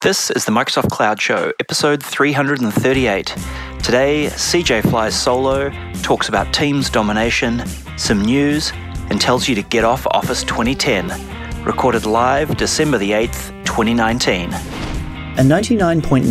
This is the Microsoft Cloud Show, episode 338. Today, CJ flies solo, talks about Teams domination, some news, and tells you to get off Office 2010. Recorded live December the 8th, 2019. A 99.9%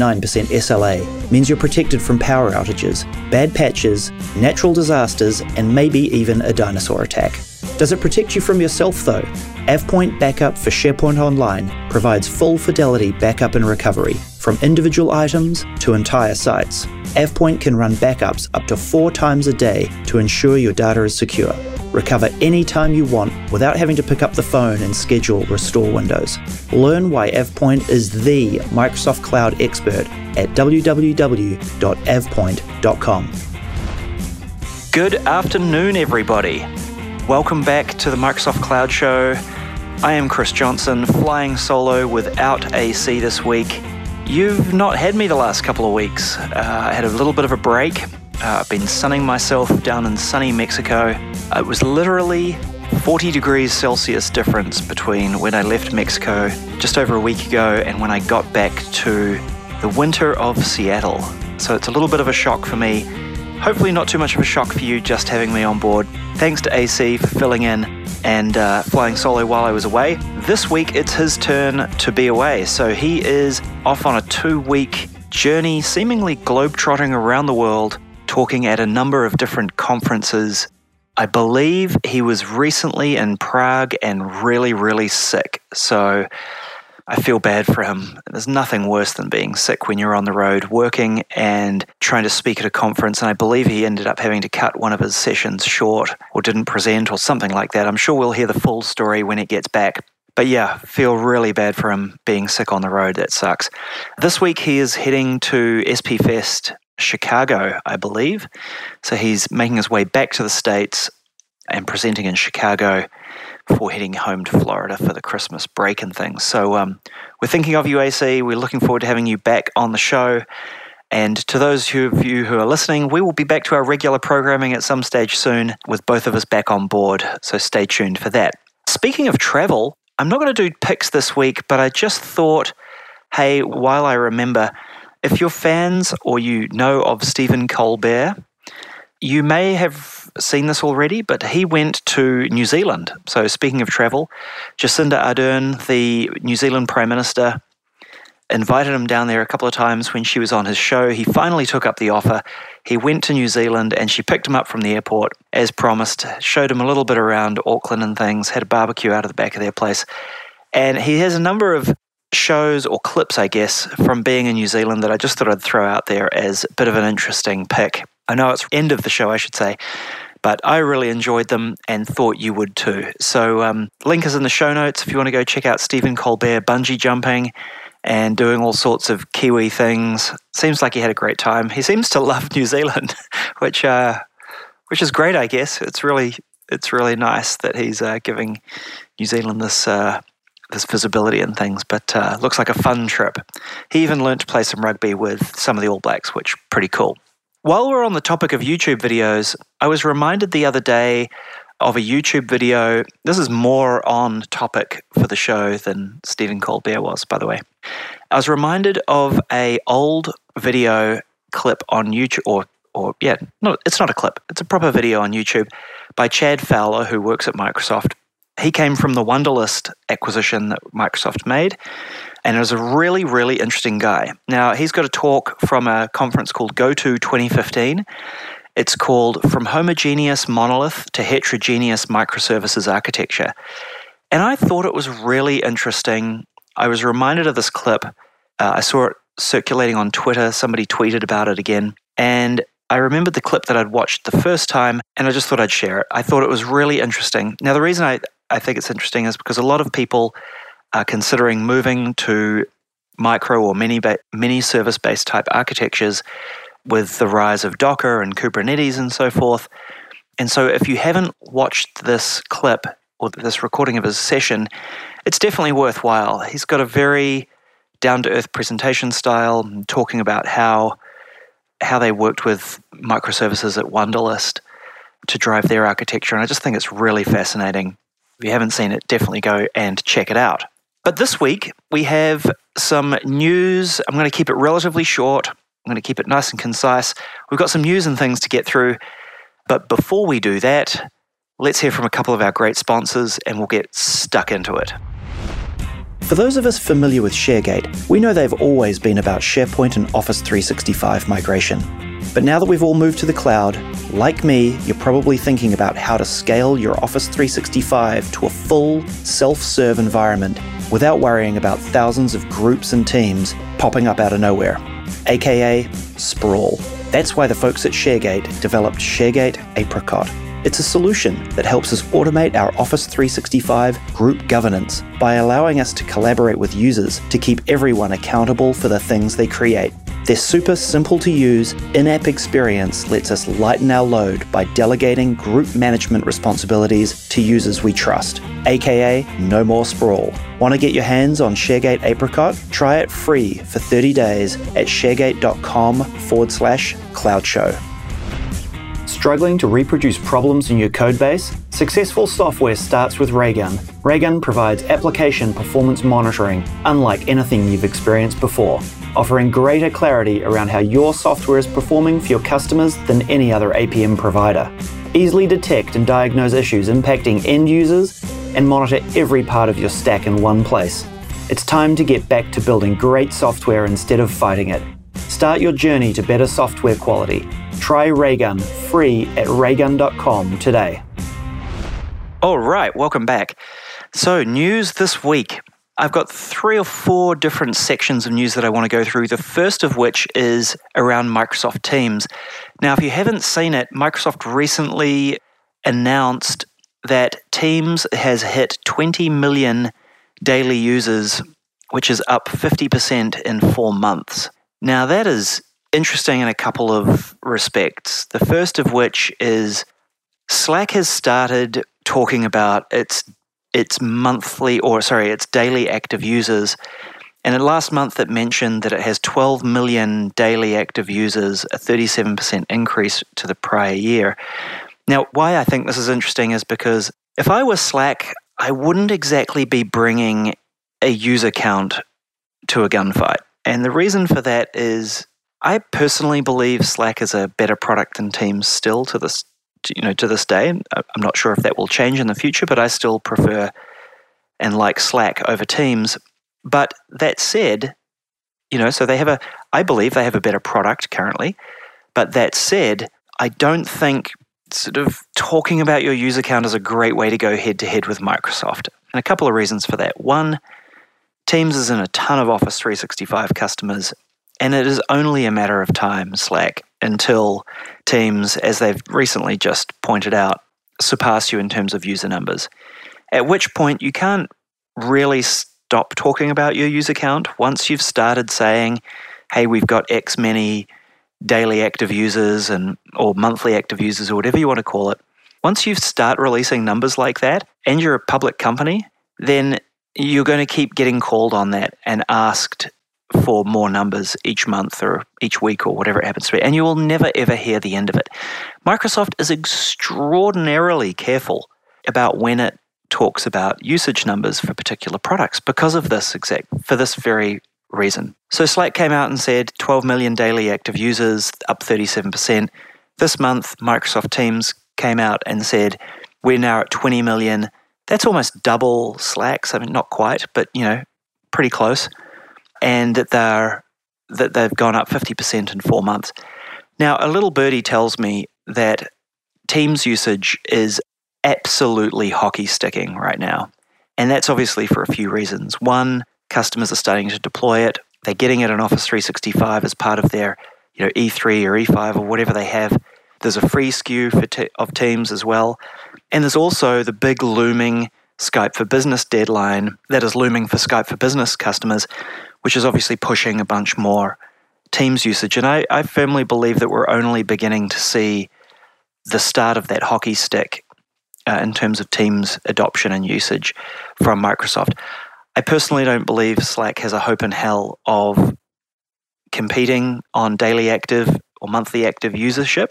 SLA means you're protected from power outages, bad patches, natural disasters, and maybe even a dinosaur attack. Does it protect you from yourself though? AvePoint Backup for SharePoint Online provides full fidelity backup and recovery, from individual items to entire sites. AvePoint can run backups up to four times a day to ensure your data is secure. Recover anytime you want without having to pick up the phone and schedule restore windows. Learn why AvePoint is the Microsoft Cloud expert at www.avepoint.com. Good afternoon, everybody. Welcome back to the Microsoft Cloud Show. I am Chris Johnson, flying solo without AC this week. You've not had me the last couple of weeks. Uh, I had a little bit of a break. Uh, I've been sunning myself down in sunny Mexico. It was literally 40 degrees Celsius difference between when I left Mexico just over a week ago and when I got back to the winter of Seattle. So it's a little bit of a shock for me. Hopefully, not too much of a shock for you just having me on board. Thanks to AC for filling in and uh, flying solo while I was away. This week, it's his turn to be away. So he is off on a two week journey, seemingly globetrotting around the world, talking at a number of different conferences. I believe he was recently in Prague and really, really sick. So I feel bad for him. There's nothing worse than being sick when you're on the road working and trying to speak at a conference. And I believe he ended up having to cut one of his sessions short or didn't present or something like that. I'm sure we'll hear the full story when it gets back. But yeah, feel really bad for him being sick on the road. That sucks. This week he is heading to SP Fest Chicago, I believe. So he's making his way back to the States and presenting in Chicago before heading home to Florida for the Christmas break and things. So um, we're thinking of you, AC. We're looking forward to having you back on the show. And to those of you who are listening, we will be back to our regular programming at some stage soon with both of us back on board. So stay tuned for that. Speaking of travel, I'm not going to do picks this week, but I just thought, hey, while I remember, if you're fans or you know of Stephen Colbert, you may have seen this already, but he went to New Zealand. So, speaking of travel, Jacinda Ardern, the New Zealand Prime Minister, invited him down there a couple of times when she was on his show. He finally took up the offer. He went to New Zealand and she picked him up from the airport as promised, showed him a little bit around Auckland and things, had a barbecue out of the back of their place. And he has a number of shows or clips, I guess, from being in New Zealand that I just thought I'd throw out there as a bit of an interesting pick. I know it's end of the show, I should say, but I really enjoyed them and thought you would too. So, um, link is in the show notes if you want to go check out Stephen Colbert bungee jumping and doing all sorts of Kiwi things. Seems like he had a great time. He seems to love New Zealand, which uh, which is great, I guess. It's really it's really nice that he's uh, giving New Zealand this. Uh, this visibility and things, but uh, looks like a fun trip. He even learned to play some rugby with some of the All Blacks, which pretty cool. While we're on the topic of YouTube videos, I was reminded the other day of a YouTube video. This is more on topic for the show than Stephen Colbert was, by the way. I was reminded of a old video clip on YouTube, or or yeah, no, it's not a clip. It's a proper video on YouTube by Chad Fowler, who works at Microsoft. He came from the Wunderlist acquisition that Microsoft made, and is a really, really interesting guy. Now, he's got a talk from a conference called GoTo 2015. It's called From Homogeneous Monolith to Heterogeneous Microservices Architecture. And I thought it was really interesting. I was reminded of this clip. Uh, I saw it circulating on Twitter. Somebody tweeted about it again. And I remembered the clip that I'd watched the first time, and I just thought I'd share it. I thought it was really interesting. Now, the reason I, I think it's interesting is because a lot of people are considering moving to micro or mini ba- mini service based type architectures with the rise of Docker and Kubernetes and so forth. And so, if you haven't watched this clip or this recording of his session, it's definitely worthwhile. He's got a very down to earth presentation style, talking about how how they worked with microservices at Wunderlist to drive their architecture. And I just think it's really fascinating. If you haven't seen it, definitely go and check it out. But this week, we have some news. I'm going to keep it relatively short. I'm going to keep it nice and concise. We've got some news and things to get through. But before we do that, let's hear from a couple of our great sponsors and we'll get stuck into it. For those of us familiar with ShareGate, we know they've always been about SharePoint and Office 365 migration. But now that we've all moved to the cloud, like me, you're probably thinking about how to scale your Office 365 to a full, self serve environment without worrying about thousands of groups and teams popping up out of nowhere, aka sprawl. That's why the folks at ShareGate developed ShareGate Apricot it's a solution that helps us automate our Office 365 group governance by allowing us to collaborate with users to keep everyone accountable for the things they create. Their super simple to use in app experience lets us lighten our load by delegating group management responsibilities to users we trust, aka no more sprawl. Want to get your hands on ShareGate Apricot? Try it free for 30 days at sharegate.com forward slash cloud show. Struggling to reproduce problems in your codebase? Successful software starts with Raygun. Raygun provides application performance monitoring, unlike anything you've experienced before, offering greater clarity around how your software is performing for your customers than any other APM provider. Easily detect and diagnose issues impacting end users and monitor every part of your stack in one place. It's time to get back to building great software instead of fighting it. Start your journey to better software quality Try Raygun free at raygun.com today. All right, welcome back. So, news this week. I've got three or four different sections of news that I want to go through. The first of which is around Microsoft Teams. Now, if you haven't seen it, Microsoft recently announced that Teams has hit 20 million daily users, which is up 50% in four months. Now, that is interesting in a couple of respects. The first of which is Slack has started talking about its its monthly or sorry, its daily active users. And last month it mentioned that it has 12 million daily active users, a 37% increase to the prior year. Now, why I think this is interesting is because if I were Slack, I wouldn't exactly be bringing a user count to a gunfight. And the reason for that is I personally believe Slack is a better product than Teams still to this you know to this day. I'm not sure if that will change in the future, but I still prefer and like Slack over Teams. But that said, you know, so they have a I believe they have a better product currently. But that said, I don't think sort of talking about your user count is a great way to go head to head with Microsoft. And a couple of reasons for that. One, Teams is in a ton of Office 365 customers and it is only a matter of time, Slack, until Teams, as they've recently just pointed out, surpass you in terms of user numbers. At which point you can't really stop talking about your user count once you've started saying, hey, we've got X many daily active users and or monthly active users or whatever you want to call it. Once you start releasing numbers like that and you're a public company, then you're going to keep getting called on that and asked for more numbers each month or each week or whatever it happens to be. And you will never ever hear the end of it. Microsoft is extraordinarily careful about when it talks about usage numbers for particular products because of this exact for this very reason. So Slack came out and said 12 million daily active users, up 37%. This month Microsoft Teams came out and said we're now at 20 million. That's almost double Slack's. I mean not quite, but you know, pretty close and that they're that they've gone up 50% in 4 months. Now, a little birdie tells me that Teams usage is absolutely hockey sticking right now. And that's obviously for a few reasons. One, customers are starting to deploy it. They're getting it in Office 365 as part of their, you know, E3 or E5 or whatever they have. There's a free SKU for te- of Teams as well. And there's also the big looming Skype for Business deadline that is looming for Skype for Business customers, which is obviously pushing a bunch more Teams usage. And I, I firmly believe that we're only beginning to see the start of that hockey stick uh, in terms of Teams adoption and usage from Microsoft. I personally don't believe Slack has a hope in hell of competing on daily active or monthly active usership.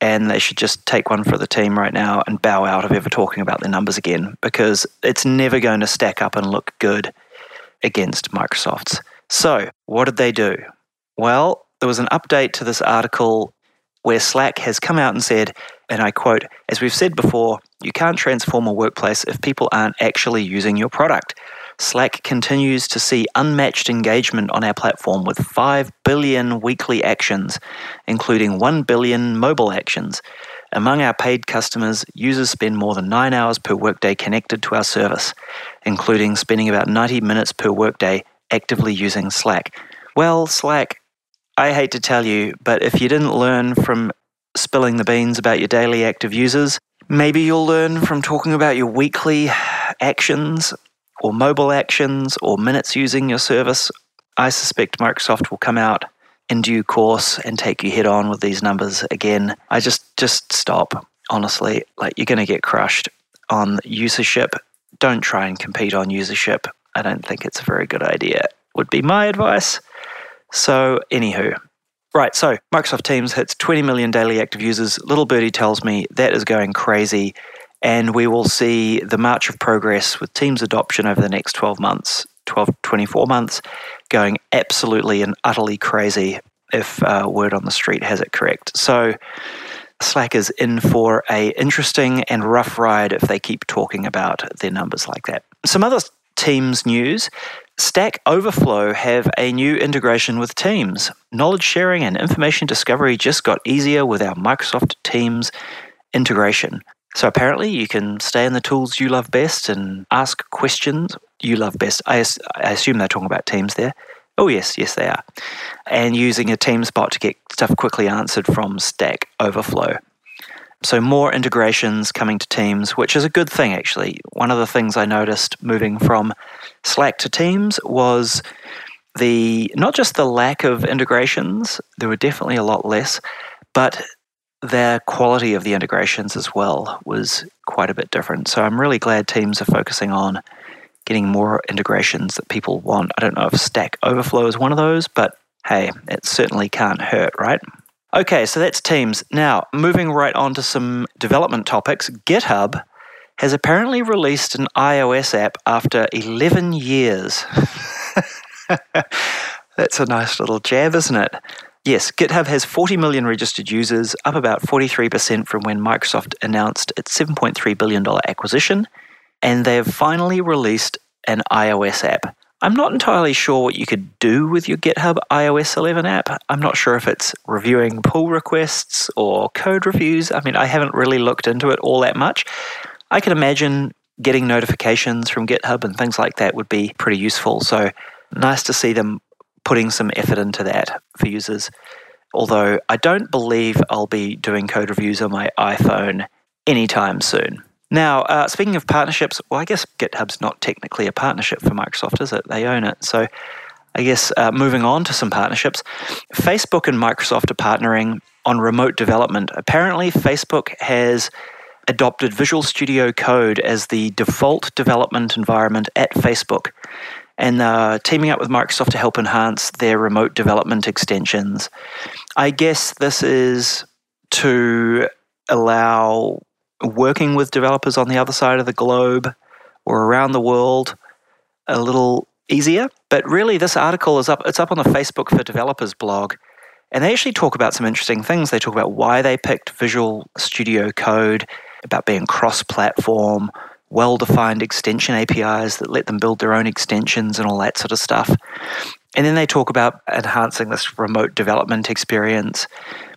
And they should just take one for the team right now and bow out of ever talking about their numbers again because it's never going to stack up and look good against Microsoft's. So, what did they do? Well, there was an update to this article where Slack has come out and said, and I quote, as we've said before, you can't transform a workplace if people aren't actually using your product. Slack continues to see unmatched engagement on our platform with 5 billion weekly actions, including 1 billion mobile actions. Among our paid customers, users spend more than 9 hours per workday connected to our service, including spending about 90 minutes per workday actively using Slack. Well, Slack, I hate to tell you, but if you didn't learn from spilling the beans about your daily active users, maybe you'll learn from talking about your weekly actions or mobile actions or minutes using your service. I suspect Microsoft will come out in due course and take you head on with these numbers again. I just just stop. Honestly, like you're going to get crushed on usership. Don't try and compete on usership. I don't think it's a very good idea. Would be my advice. So, anywho, right. So Microsoft Teams hits 20 million daily active users. Little Birdie tells me that is going crazy and we will see the march of progress with Teams adoption over the next 12 months, 12, 24 months, going absolutely and utterly crazy if uh, word on the street has it correct. So Slack is in for a interesting and rough ride if they keep talking about their numbers like that. Some other Teams news. Stack Overflow have a new integration with Teams. Knowledge sharing and information discovery just got easier with our Microsoft Teams integration. So apparently, you can stay in the tools you love best and ask questions you love best. I, I assume they're talking about Teams there. Oh, yes, yes, they are. And using a Teams bot to get stuff quickly answered from Stack Overflow. So, more integrations coming to Teams, which is a good thing, actually. One of the things I noticed moving from Slack to Teams was the not just the lack of integrations, there were definitely a lot less, but their quality of the integrations as well was quite a bit different. So I'm really glad teams are focusing on getting more integrations that people want. I don't know if Stack Overflow is one of those, but hey, it certainly can't hurt, right? Okay, so that's Teams. Now, moving right on to some development topics, GitHub has apparently released an iOS app after 11 years. that's a nice little jab, isn't it? Yes, GitHub has 40 million registered users, up about 43% from when Microsoft announced its $7.3 billion acquisition, and they have finally released an iOS app. I'm not entirely sure what you could do with your GitHub iOS 11 app. I'm not sure if it's reviewing pull requests or code reviews. I mean, I haven't really looked into it all that much. I can imagine getting notifications from GitHub and things like that would be pretty useful. So, nice to see them putting some effort into that for users. Although I don't believe I'll be doing code reviews on my iPhone anytime soon. Now, uh, speaking of partnerships, well, I guess GitHub's not technically a partnership for Microsoft, is it? They own it. So I guess uh, moving on to some partnerships, Facebook and Microsoft are partnering on remote development. Apparently, Facebook has adopted Visual Studio Code as the default development environment at Facebook and uh, teaming up with Microsoft to help enhance their remote development extensions. I guess this is to allow working with developers on the other side of the globe or around the world a little easier. But really, this article is up. It's up on the Facebook for Developers blog, and they actually talk about some interesting things. They talk about why they picked Visual Studio Code, about being cross-platform, well defined extension APIs that let them build their own extensions and all that sort of stuff. And then they talk about enhancing this remote development experience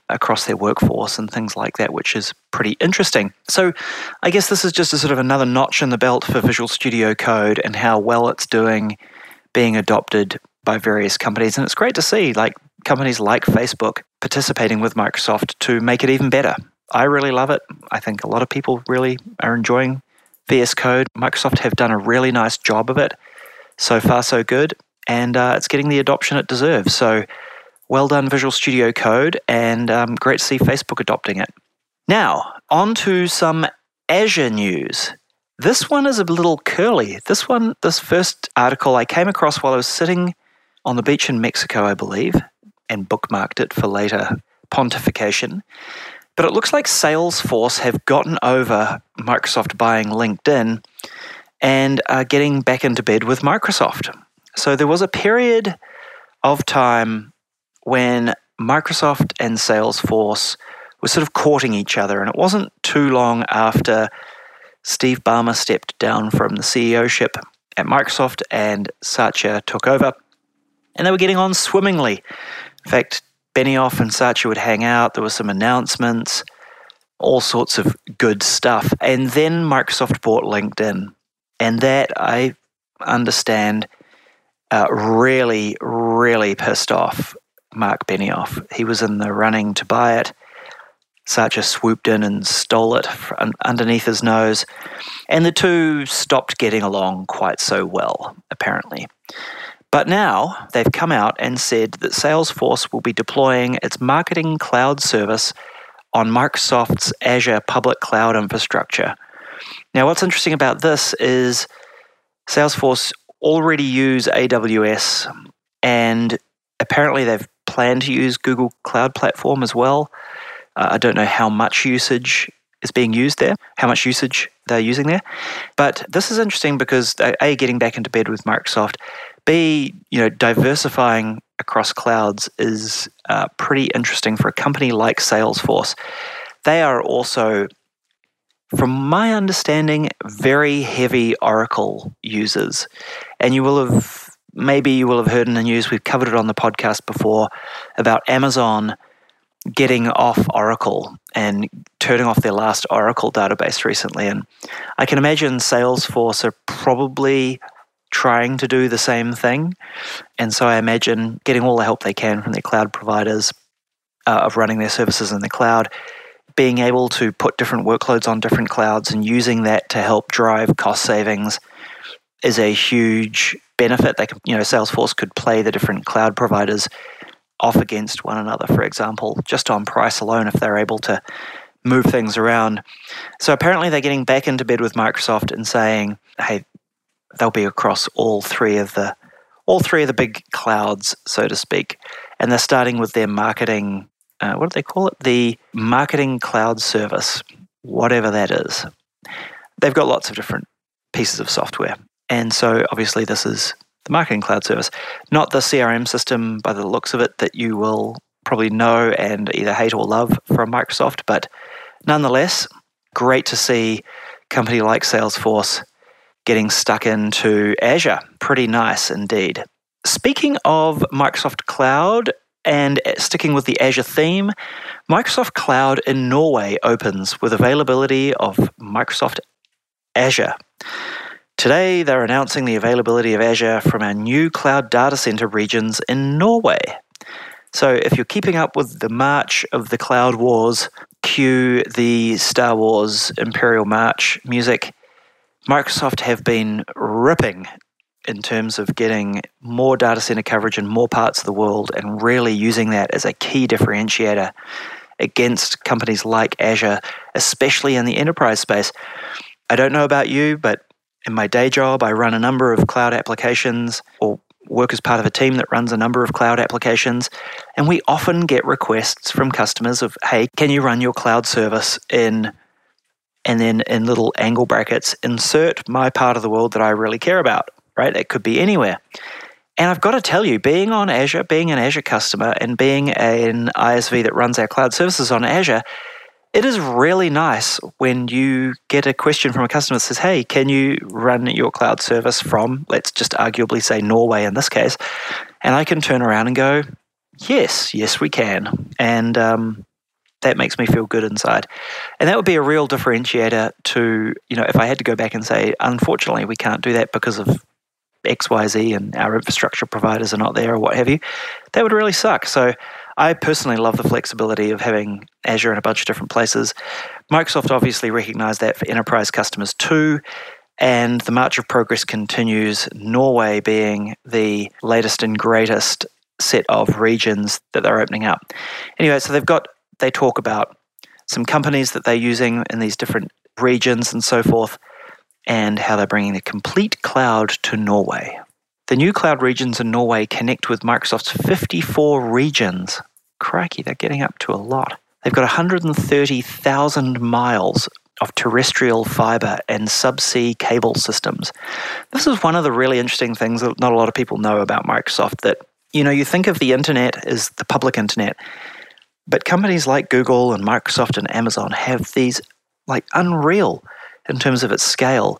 across their workforce and things like that, which is pretty interesting. So, I guess this is just a sort of another notch in the belt for Visual Studio Code and how well it's doing being adopted by various companies. And it's great to see like companies like Facebook participating with Microsoft to make it even better. I really love it. I think a lot of people really are enjoying VS Code. Microsoft have done a really nice job of it. So far, so good. And uh, it's getting the adoption it deserves. So well done, Visual Studio Code, and um, great to see Facebook adopting it. Now, on to some Azure news. This one is a little curly. This one, this first article I came across while I was sitting on the beach in Mexico, I believe, and bookmarked it for later pontification. But it looks like Salesforce have gotten over Microsoft buying LinkedIn and are getting back into bed with Microsoft. So there was a period of time when Microsoft and Salesforce were sort of courting each other, and it wasn't too long after Steve Ballmer stepped down from the CEO ship at Microsoft and Satya took over, and they were getting on swimmingly. In fact, Benioff and Satya would hang out, there were some announcements, all sorts of good stuff. And then Microsoft bought LinkedIn, and that I understand uh, really, really pissed off Mark Benioff. He was in the running to buy it. Satya swooped in and stole it underneath his nose. And the two stopped getting along quite so well, apparently. But now they've come out and said that Salesforce will be deploying its marketing cloud service on Microsoft's Azure public cloud infrastructure. Now, what's interesting about this is Salesforce already use AWS and apparently they've planned to use Google Cloud Platform as well. Uh, I don't know how much usage is being used there, how much usage they're using there. But this is interesting because A, getting back into bed with Microsoft, B, you know, diversifying across clouds is uh, pretty interesting for a company like Salesforce. They are also, from my understanding, very heavy Oracle users. And you will have, maybe you will have heard in the news, we've covered it on the podcast before, about Amazon getting off Oracle and turning off their last Oracle database recently. And I can imagine Salesforce are probably trying to do the same thing. And so I imagine getting all the help they can from their cloud providers uh, of running their services in the cloud, being able to put different workloads on different clouds and using that to help drive cost savings is a huge benefit. They can, you know, Salesforce could play the different cloud providers off against one another, for example, just on price alone, if they're able to move things around. So apparently, they're getting back into bed with Microsoft and saying, hey, they'll be across all three of the all three of the big clouds, so to speak, and they're starting with their marketing. Uh, what do they call it? The marketing cloud service, whatever that is. They've got lots of different pieces of software, and so obviously this is the marketing cloud service, not the CRM system by the looks of it that you will probably know and either hate or love from Microsoft, but nonetheless, great to see company like Salesforce getting stuck into Azure. Pretty nice indeed. Speaking of Microsoft Cloud and sticking with the Azure theme, Microsoft Cloud in Norway opens with availability of Microsoft Azure. Today, they're announcing the availability of Azure from our new cloud data center regions in Norway. So, if you're keeping up with the march of the cloud wars, cue the Star Wars Imperial March music. Microsoft have been ripping in terms of getting more data center coverage in more parts of the world and really using that as a key differentiator against companies like Azure, especially in the enterprise space. I don't know about you, but in my day job, I run a number of cloud applications or work as part of a team that runs a number of cloud applications. And we often get requests from customers of, hey, can you run your cloud service in and then in little angle brackets, insert my part of the world that I really care about, right? It could be anywhere. And I've got to tell you, being on Azure, being an Azure customer, and being an ISV that runs our cloud services on Azure, it is really nice when you get a question from a customer that says, Hey, can you run your cloud service from, let's just arguably say Norway in this case? And I can turn around and go, Yes, yes, we can. And um, that makes me feel good inside. And that would be a real differentiator to, you know, if I had to go back and say, unfortunately, we can't do that because of XYZ and our infrastructure providers are not there or what have you, that would really suck. So I personally love the flexibility of having Azure in a bunch of different places. Microsoft obviously recognized that for enterprise customers too. And the march of progress continues, Norway being the latest and greatest set of regions that they're opening up. Anyway, so they've got they talk about some companies that they're using in these different regions and so forth, and how they're bringing the complete cloud to Norway. The new cloud regions in Norway connect with Microsoft's 54 regions. Crikey, they're getting up to a lot. They've got 130,000 miles of terrestrial fiber and subsea cable systems. This is one of the really interesting things that not a lot of people know about Microsoft that you know you think of the internet as the public internet but companies like Google and Microsoft and Amazon have these like unreal in terms of its scale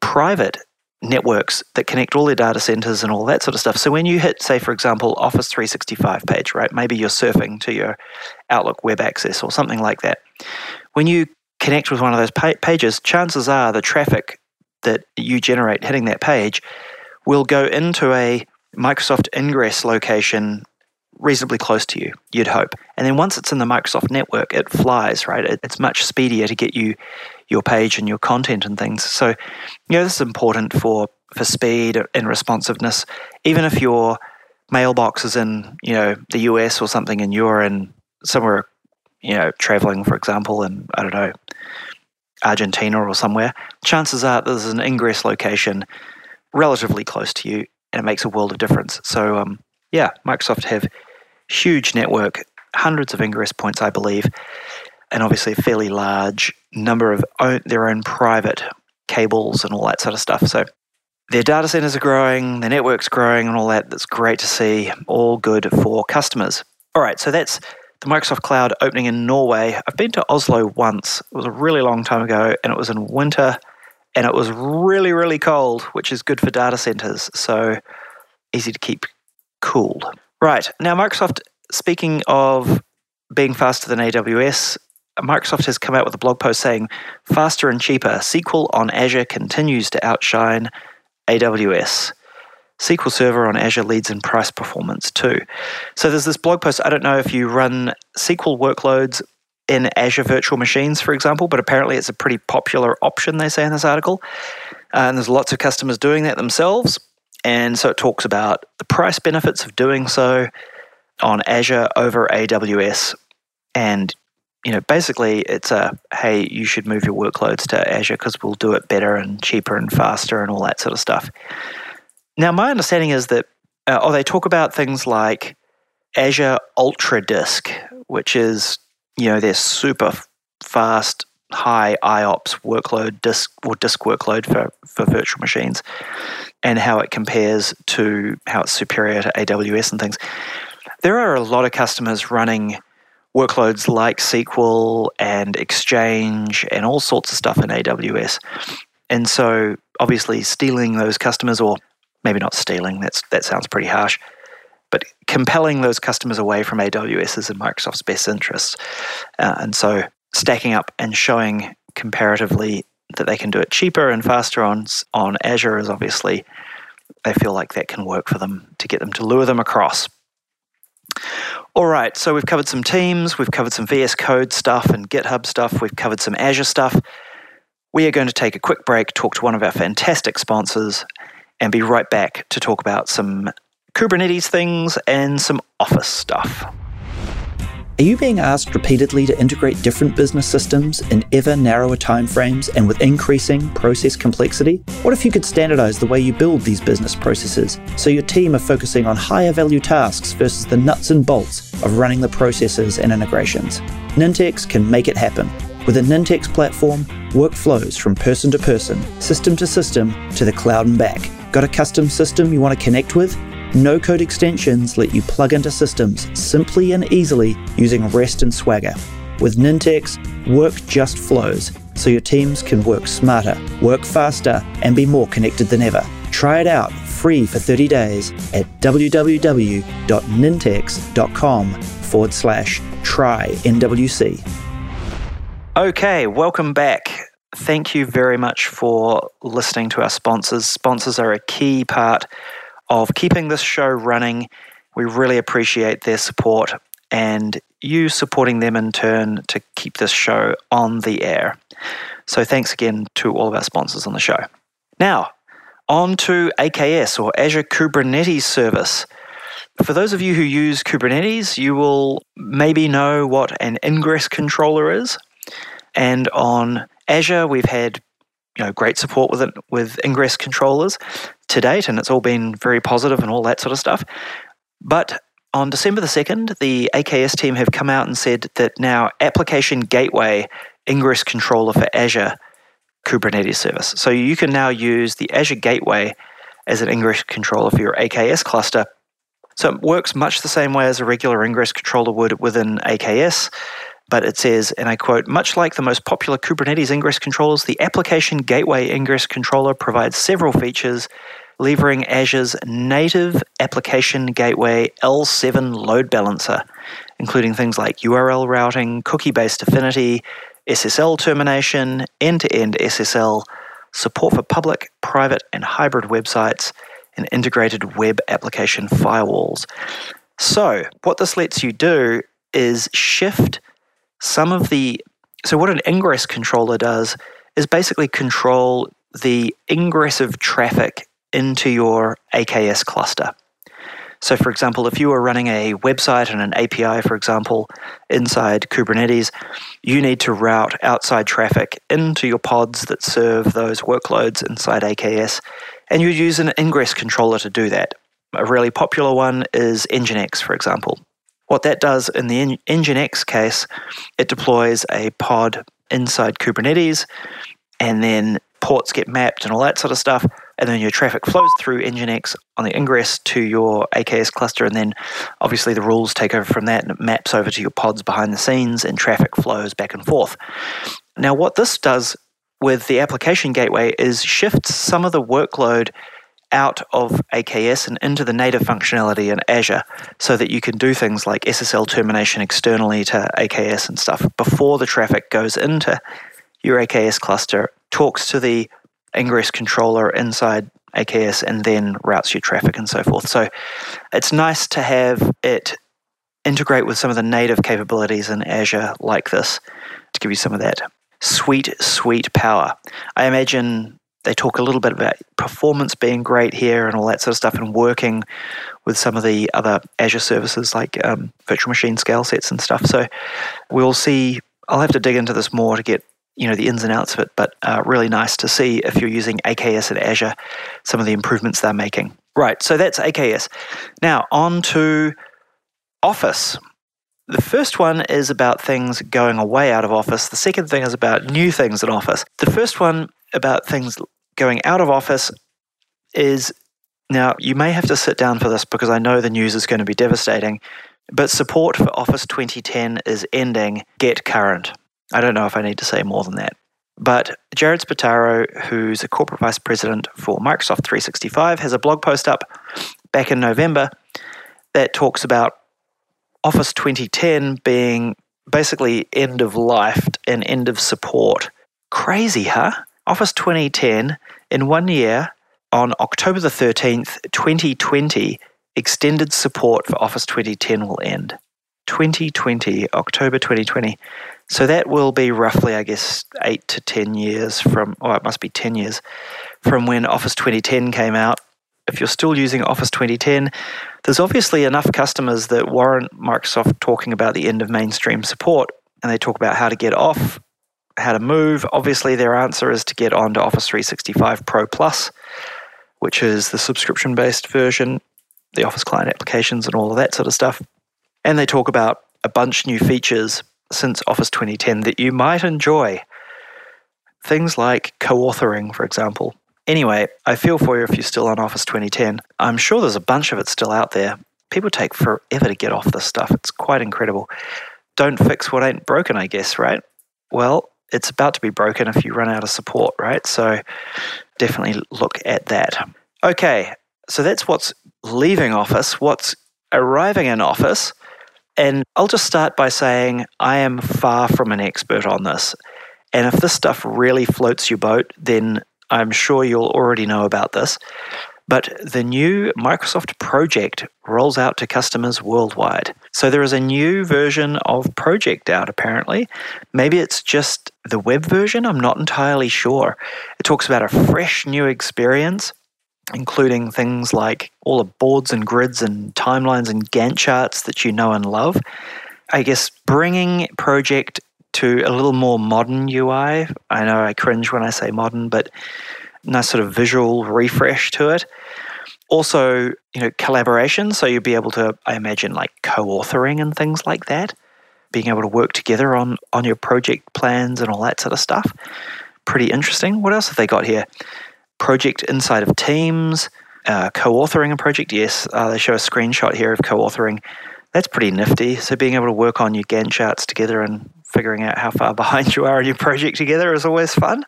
private networks that connect all their data centers and all that sort of stuff. So when you hit, say, for example, Office 365 page, right? Maybe you're surfing to your Outlook web access or something like that. When you connect with one of those pages, chances are the traffic that you generate hitting that page will go into a Microsoft ingress location reasonably close to you, you'd hope. And then once it's in the Microsoft network, it flies, right? it's much speedier to get you your page and your content and things. So, you know, this is important for for speed and responsiveness. Even if your mailbox is in, you know, the US or something and you're in somewhere, you know, traveling, for example, in, I don't know, Argentina or somewhere, chances are there's an ingress location relatively close to you and it makes a world of difference. So, um, yeah, Microsoft have huge network, hundreds of ingress points, I believe, and obviously a fairly large number of own, their own private cables and all that sort of stuff. So their data centers are growing, their network's growing, and all that. That's great to see. All good for customers. All right, so that's the Microsoft Cloud opening in Norway. I've been to Oslo once. It was a really long time ago, and it was in winter, and it was really, really cold, which is good for data centers. So easy to keep cool. Right. Now, Microsoft, speaking of being faster than AWS, Microsoft has come out with a blog post saying faster and cheaper. SQL on Azure continues to outshine AWS. SQL Server on Azure leads in price performance too. So there's this blog post. I don't know if you run SQL workloads in Azure virtual machines, for example, but apparently it's a pretty popular option, they say in this article. And there's lots of customers doing that themselves. And so it talks about the price benefits of doing so on Azure over AWS. And, you know, basically it's a hey, you should move your workloads to Azure because we'll do it better and cheaper and faster and all that sort of stuff. Now, my understanding is that, uh, oh, they talk about things like Azure Ultra Disk, which is, you know, their super fast, high IOPS workload disk or disk workload for, for virtual machines and how it compares to how it's superior to AWS and things. There are a lot of customers running workloads like SQL and Exchange and all sorts of stuff in AWS. And so obviously stealing those customers or maybe not stealing, that's that sounds pretty harsh, but compelling those customers away from AWS is in Microsoft's best interests. Uh, and so stacking up and showing comparatively that they can do it cheaper and faster on on Azure is obviously they feel like that can work for them to get them to lure them across. All right, so we've covered some teams, we've covered some VS Code stuff and GitHub stuff, we've covered some Azure stuff. We are going to take a quick break, talk to one of our fantastic sponsors, and be right back to talk about some Kubernetes things and some Office stuff. Are you being asked repeatedly to integrate different business systems in ever narrower timeframes and with increasing process complexity? What if you could standardize the way you build these business processes so your team are focusing on higher value tasks versus the nuts and bolts of running the processes and integrations? Nintex can make it happen. With a Nintex platform, work flows from person to person, system to system, to the cloud and back. Got a custom system you want to connect with? No code extensions let you plug into systems simply and easily using REST and Swagger. With Nintex, work just flows so your teams can work smarter, work faster, and be more connected than ever. Try it out free for 30 days at www.nintex.com forward slash try NWC. Okay, welcome back. Thank you very much for listening to our sponsors. Sponsors are a key part of keeping this show running. We really appreciate their support and you supporting them in turn to keep this show on the air. So thanks again to all of our sponsors on the show. Now, on to AKS or Azure Kubernetes Service. For those of you who use Kubernetes, you will maybe know what an ingress controller is. And on Azure, we've had you know great support with it with ingress controllers to date, and it's all been very positive and all that sort of stuff. But on December the 2nd, the AKS team have come out and said that now Application Gateway ingress controller for Azure Kubernetes service. So you can now use the Azure Gateway as an ingress controller for your AKS cluster. So it works much the same way as a regular ingress controller would within AKS. But it says, and I quote, much like the most popular Kubernetes ingress controllers, the Application Gateway Ingress Controller provides several features levering Azure's native Application Gateway L7 load balancer, including things like URL routing, cookie based affinity, SSL termination, end to end SSL, support for public, private, and hybrid websites, and integrated web application firewalls. So, what this lets you do is shift some of the. So, what an ingress controller does is basically control the ingress of traffic into your AKS cluster. So, for example, if you are running a website and an API, for example, inside Kubernetes, you need to route outside traffic into your pods that serve those workloads inside AKS, and you use an ingress controller to do that. A really popular one is Nginx, for example. What that does in the Nginx case, it deploys a pod inside Kubernetes, and then ports get mapped and all that sort of stuff and then your traffic flows through Nginx on the ingress to your AKS cluster, and then obviously the rules take over from that and it maps over to your pods behind the scenes, and traffic flows back and forth. Now, what this does with the application gateway is shifts some of the workload out of AKS and into the native functionality in Azure so that you can do things like SSL termination externally to AKS and stuff before the traffic goes into your AKS cluster, talks to the ingress controller inside AKS and then routes your traffic and so forth. So it's nice to have it integrate with some of the native capabilities in Azure like this to give you some of that sweet, sweet power. I imagine they talk a little bit about performance being great here and all that sort of stuff and working with some of the other Azure services like um, virtual machine scale sets and stuff. So we'll see. I'll have to dig into this more to get you know the ins and outs of it, but uh, really nice to see if you're using AKS at Azure, some of the improvements they're making. Right, so that's AKS. Now on to Office. The first one is about things going away out of Office. The second thing is about new things in Office. The first one about things going out of Office is now you may have to sit down for this because I know the news is going to be devastating, but support for Office 2010 is ending. Get current. I don't know if I need to say more than that. But Jared Spataro, who's a corporate vice president for Microsoft 365, has a blog post up back in November that talks about Office 2010 being basically end of life and end of support. Crazy, huh? Office 2010 in one year on October the 13th, 2020, extended support for Office 2010 will end. 2020, October 2020. So that will be roughly, I guess, eight to 10 years from, oh, it must be 10 years from when Office 2010 came out. If you're still using Office 2010, there's obviously enough customers that warrant Microsoft talking about the end of mainstream support. And they talk about how to get off, how to move. Obviously, their answer is to get onto Office 365 Pro Plus, which is the subscription based version, the Office client applications, and all of that sort of stuff. And they talk about a bunch new features since Office 2010 that you might enjoy. Things like co authoring, for example. Anyway, I feel for you if you're still on Office 2010. I'm sure there's a bunch of it still out there. People take forever to get off this stuff. It's quite incredible. Don't fix what ain't broken, I guess, right? Well, it's about to be broken if you run out of support, right? So definitely look at that. Okay, so that's what's leaving Office. What's arriving in Office and I'll just start by saying I am far from an expert on this. And if this stuff really floats your boat, then I'm sure you'll already know about this. But the new Microsoft Project rolls out to customers worldwide. So there is a new version of Project out, apparently. Maybe it's just the web version, I'm not entirely sure. It talks about a fresh new experience including things like all the boards and grids and timelines and Gantt charts that you know and love. I guess bringing Project to a little more modern UI. I know I cringe when I say modern, but nice sort of visual refresh to it. Also, you know, collaboration. So you'll be able to, I imagine, like co authoring and things like that. being able to work together on on your project plans and all that sort of stuff. Pretty interesting. What else have they got here? Project inside of teams, uh, co-authoring a project. Yes, uh, they show a screenshot here of co-authoring. That's pretty nifty. So being able to work on your Gantt charts together and figuring out how far behind you are in your project together is always fun.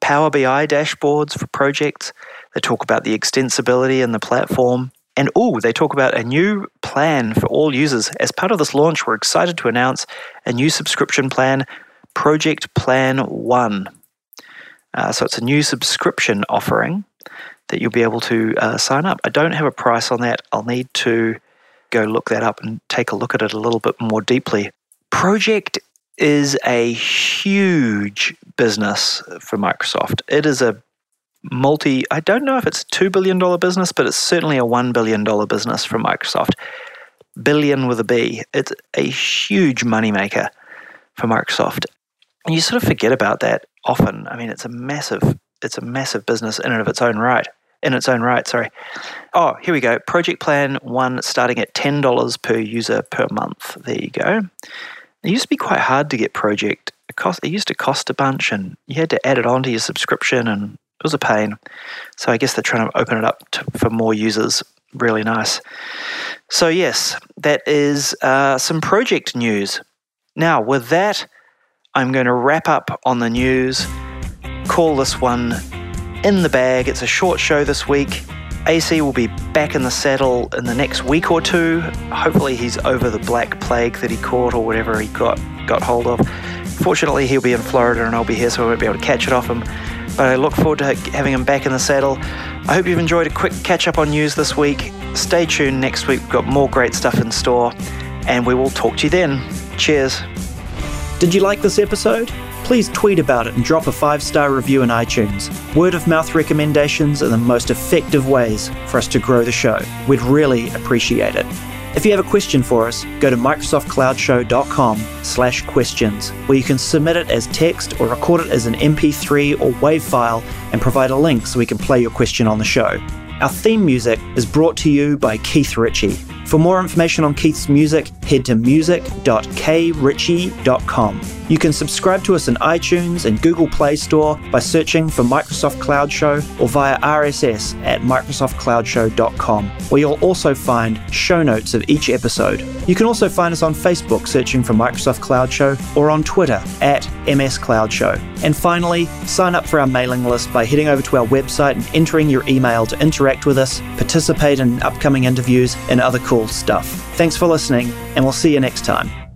Power BI dashboards for projects. They talk about the extensibility in the platform. And oh, they talk about a new plan for all users. As part of this launch, we're excited to announce a new subscription plan, Project Plan One. Uh, so it's a new subscription offering that you'll be able to uh, sign up. I don't have a price on that. I'll need to go look that up and take a look at it a little bit more deeply. Project is a huge business for Microsoft. It is a multi, I don't know if it's a $2 billion business, but it's certainly a $1 billion business for Microsoft. Billion with a B. It's a huge moneymaker for Microsoft. And you sort of forget about that often. I mean, it's a massive, it's a massive business in and of its own right. In its own right, sorry. Oh, here we go. Project Plan One starting at $10 per user per month. There you go. It used to be quite hard to get Project. It, cost, it used to cost a bunch, and you had to add it onto your subscription, and it was a pain. So I guess they're trying to open it up to, for more users. Really nice. So yes, that is uh, some project news. Now with that, I'm going to wrap up on the news. Call this one in the bag. It's a short show this week. AC will be back in the saddle in the next week or two. Hopefully, he's over the black plague that he caught or whatever he got got hold of. Fortunately, he'll be in Florida and I'll be here, so I won't be able to catch it off him. But I look forward to having him back in the saddle. I hope you've enjoyed a quick catch up on news this week. Stay tuned next week. We've got more great stuff in store, and we will talk to you then. Cheers. Did you like this episode? please tweet about it and drop a five star review in iTunes. Word of mouth recommendations are the most effective ways for us to grow the show. We'd really appreciate it. If you have a question for us, go to microsoftcloudshow.com slash questions, where you can submit it as text or record it as an MP3 or WAV file and provide a link so we can play your question on the show. Our theme music is brought to you by Keith Ritchie. For more information on Keith's music, head to music.kritchie.com. You can subscribe to us in iTunes and Google Play Store by searching for Microsoft Cloud Show or via RSS at microsoftcloudshow.com, where you'll also find show notes of each episode. You can also find us on Facebook searching for Microsoft Cloud Show or on Twitter at MS Cloud Show. And finally, sign up for our mailing list by heading over to our website and entering your email to interact with us, participate in upcoming interviews, and other cool stuff. Thanks for listening, and we'll see you next time.